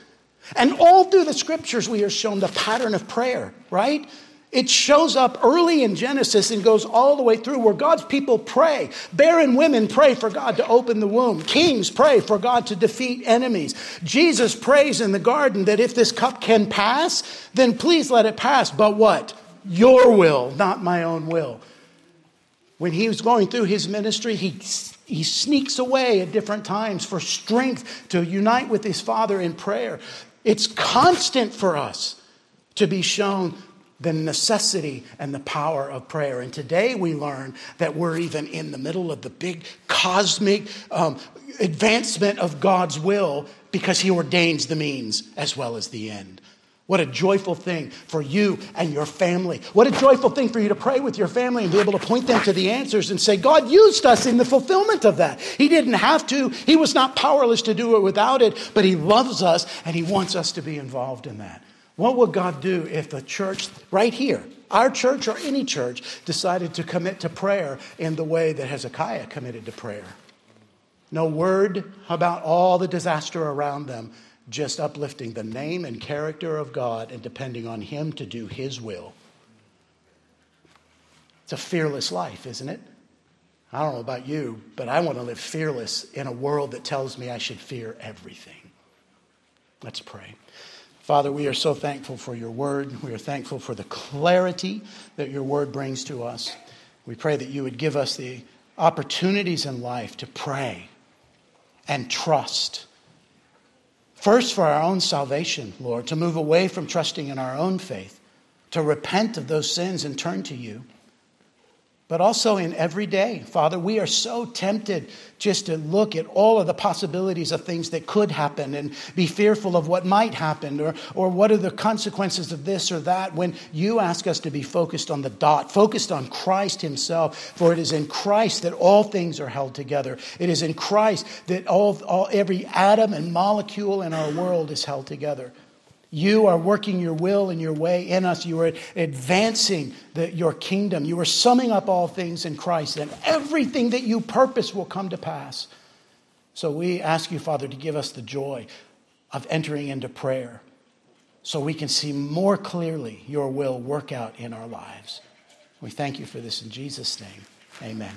And all through the scriptures, we are shown the pattern of prayer, right? It shows up early in Genesis and goes all the way through where God's people pray. Barren women pray for God to open the womb. Kings pray for God to defeat enemies. Jesus prays in the garden that if this cup can pass, then please let it pass. But what? Your will, not my own will. When he was going through his ministry, he, he sneaks away at different times for strength to unite with his Father in prayer. It's constant for us to be shown the necessity and the power of prayer. And today we learn that we're even in the middle of the big cosmic um, advancement of God's will because He ordains the means as well as the end. What a joyful thing for you and your family. What a joyful thing for you to pray with your family and be able to point them to the answers and say, God used us in the fulfillment of that. He didn't have to, He was not powerless to do it without it, but He loves us and He wants us to be involved in that. What would God do if the church, right here, our church or any church, decided to commit to prayer in the way that Hezekiah committed to prayer? No word about all the disaster around them, just uplifting the name and character of God and depending on Him to do His will. It's a fearless life, isn't it? I don't know about you, but I want to live fearless in a world that tells me I should fear everything. Let's pray. Father, we are so thankful for your word. We are thankful for the clarity that your word brings to us. We pray that you would give us the opportunities in life to pray and trust First, for our own salvation, Lord, to move away from trusting in our own faith, to repent of those sins and turn to you but also in every day. Father, we are so tempted just to look at all of the possibilities of things that could happen and be fearful of what might happen or, or what are the consequences of this or that when you ask us to be focused on the dot, focused on Christ Himself. For it is in Christ that all things are held together. It is in Christ that all, all, every atom and molecule in our world is held together. You are working your will and your way in us. You are advancing the, your kingdom. You are summing up all things in Christ, and everything that you purpose will come to pass. So we ask you, Father, to give us the joy of entering into prayer so we can see more clearly your will work out in our lives. We thank you for this in Jesus' name. Amen.